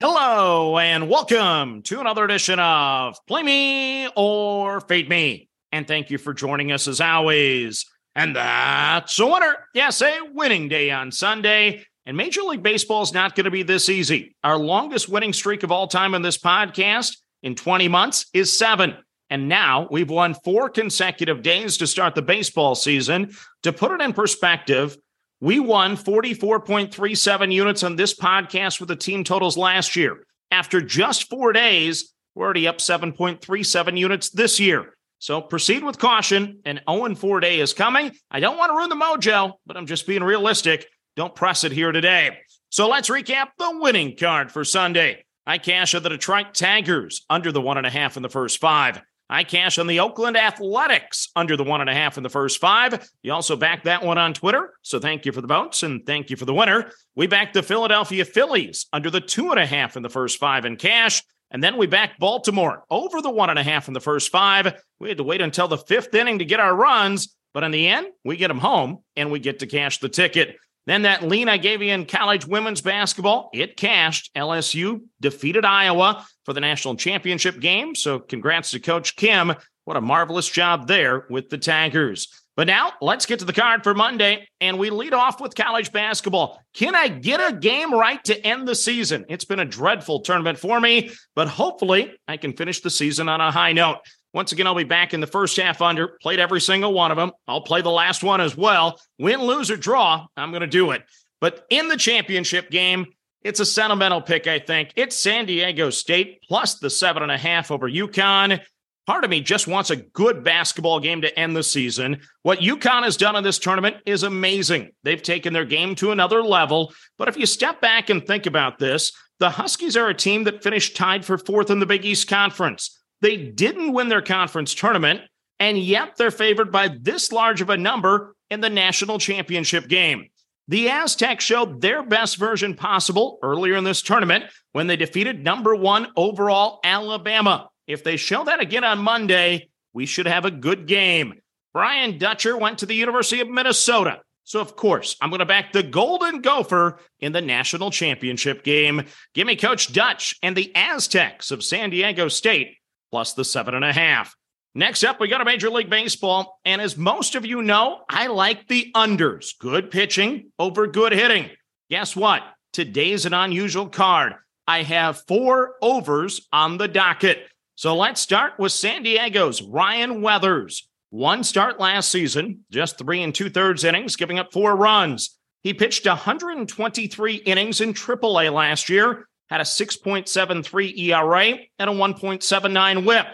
Hello and welcome to another edition of Play Me or Fade Me. And thank you for joining us as always. And that's a winner. Yes, a winning day on Sunday. And Major League Baseball is not going to be this easy. Our longest winning streak of all time in this podcast in 20 months is seven. And now we've won four consecutive days to start the baseball season. To put it in perspective, we won 44.37 units on this podcast with the team totals last year. After just four days, we're already up 7.37 units this year. So proceed with caution. An 0 4 day is coming. I don't want to ruin the mojo, but I'm just being realistic. Don't press it here today. So let's recap the winning card for Sunday. I cash at the Detroit Tigers under the one and a half in the first five. I cash on the Oakland Athletics under the one and a half in the first five. You also backed that one on Twitter. So thank you for the votes and thank you for the winner. We backed the Philadelphia Phillies under the two and a half in the first five in cash. And then we backed Baltimore over the one and a half in the first five. We had to wait until the fifth inning to get our runs. But in the end, we get them home and we get to cash the ticket. Then that lean I gave you in college women's basketball, it cashed. LSU defeated Iowa for the national championship game. So congrats to Coach Kim. What a marvelous job there with the Tigers. But now let's get to the card for Monday. And we lead off with college basketball. Can I get a game right to end the season? It's been a dreadful tournament for me, but hopefully I can finish the season on a high note. Once again, I'll be back in the first half under, played every single one of them. I'll play the last one as well. Win, lose, or draw, I'm going to do it. But in the championship game, it's a sentimental pick, I think. It's San Diego State plus the seven and a half over UConn. Part of me just wants a good basketball game to end the season. What UConn has done in this tournament is amazing. They've taken their game to another level. But if you step back and think about this, the Huskies are a team that finished tied for fourth in the Big East Conference. They didn't win their conference tournament, and yet they're favored by this large of a number in the national championship game. The Aztecs showed their best version possible earlier in this tournament when they defeated number one overall Alabama. If they show that again on Monday, we should have a good game. Brian Dutcher went to the University of Minnesota. So, of course, I'm going to back the Golden Gopher in the national championship game. Give me Coach Dutch and the Aztecs of San Diego State plus the seven and a half. Next up, we got a Major League Baseball. And as most of you know, I like the unders. Good pitching over good hitting. Guess what? Today's an unusual card. I have four overs on the docket. So let's start with San Diego's Ryan Weathers. One start last season, just three and two thirds innings, giving up four runs. He pitched 123 innings in AAA last year had a 6.73 ERA and a 1.79 whip.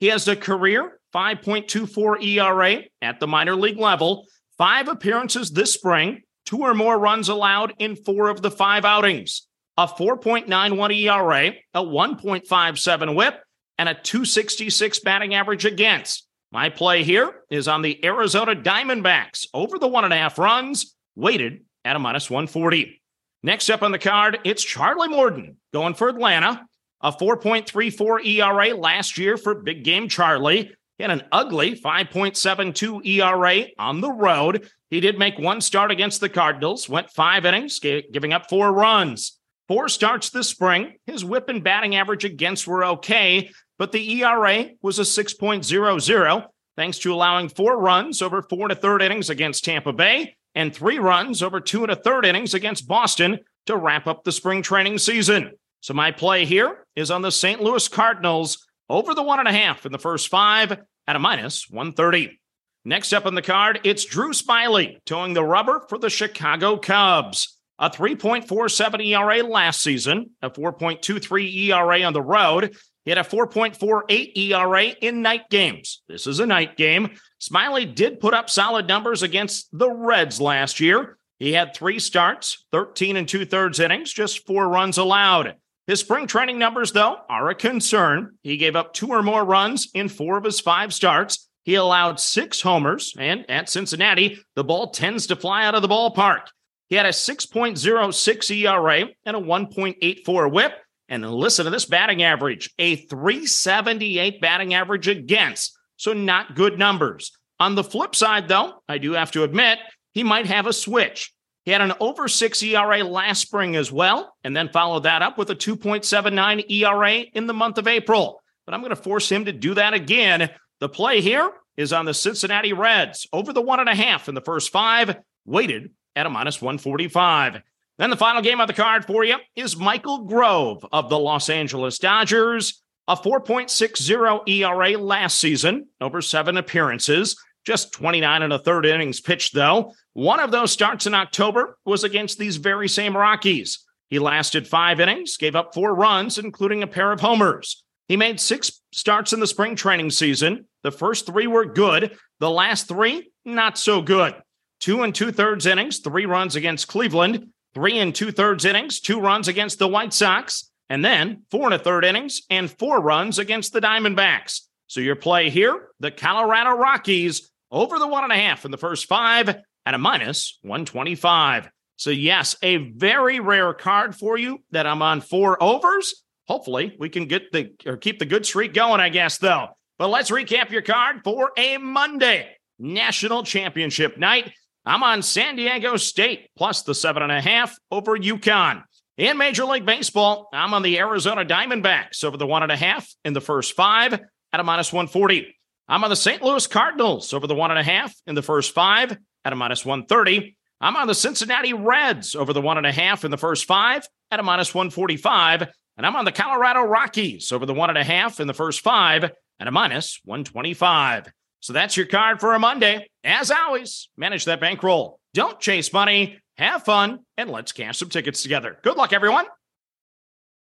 He has a career 5.24 ERA at the minor league level, five appearances this spring, two or more runs allowed in four of the five outings, a 4.91 ERA, a 1.57 whip, and a 266 batting average against. My play here is on the Arizona Diamondbacks over the one and a half runs, weighted at a minus 140. Next up on the card, it's Charlie Morton going for Atlanta. A 4.34 ERA last year for big game Charlie. He had an ugly 5.72 ERA on the road. He did make one start against the Cardinals, went five innings, giving up four runs. Four starts this spring. His whip and batting average against were okay, but the ERA was a 6.00, thanks to allowing four runs over four a third innings against Tampa Bay and three runs over two and a third innings against Boston to wrap up the spring training season. So my play here is on the St. Louis Cardinals over the one and a half in the first five at a minus 130. Next up on the card, it's Drew Smyly toeing the rubber for the Chicago Cubs. A 3.47 ERA last season, a 4.23 ERA on the road, he had a 4.48 ERA in night games. This is a night game. Smyly did put up solid numbers against the Reds last year. He had three starts, 13 and two thirds innings, just four runs allowed. His spring training numbers, though, are a concern. He gave up two or more runs in four of his five starts. He allowed six homers, and at Cincinnati, the ball tends to fly out of the ballpark. He had a 6.06 ERA and a 1.84 whip. And listen to this batting average a 378 batting average against. So, not good numbers. On the flip side, though, I do have to admit, he might have a switch. He had an over six ERA last spring as well, and then followed that up with a 2.79 ERA in the month of April. But I'm going to force him to do that again. The play here is on the Cincinnati Reds over the one and a half in the first five, weighted at a minus 145. Then the final game on the card for you is Michael Grove of the Los Angeles Dodgers, a 4.60 ERA last season over seven appearances. Just 29 and a third innings pitched, though. One of those starts in October was against these very same Rockies. He lasted five innings, gave up four runs, including a pair of homers. He made six starts in the spring training season. The first three were good, the last three, not so good. Two and two thirds innings, three runs against Cleveland, three and two thirds innings, two runs against the White Sox, and then four and a third innings and four runs against the Diamondbacks. So your play here, the Colorado Rockies over the one and a half in the first five at a minus 125. So, yes, a very rare card for you that I'm on four overs. Hopefully, we can get the or keep the good streak going, I guess, though. But let's recap your card for a Monday national championship night. I'm on San Diego State plus the seven and a half over UConn. In Major League Baseball, I'm on the Arizona Diamondbacks over the one and a half in the first five at a minus 140. I'm on the St. Louis Cardinals over the one and a half in the first five at a minus 130. I'm on the Cincinnati Reds over the one and a half in the first five at a minus 145. And I'm on the Colorado Rockies over the one and a half in the first five at a minus 125. So that's your card for a Monday. As always, manage that bankroll. Don't chase money, have fun, and let's cash some tickets together. Good luck, everyone.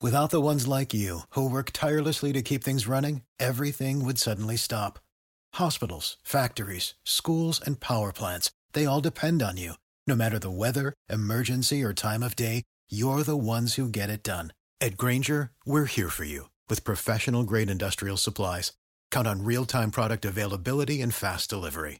Without the ones like you who work tirelessly to keep things running, everything would suddenly stop. Hospitals, factories, schools, and power plants, they all depend on you. No matter the weather, emergency, or time of day, you're the ones who get it done. At Grainger, we're here for you with professional grade industrial supplies. Count on real time product availability and fast delivery.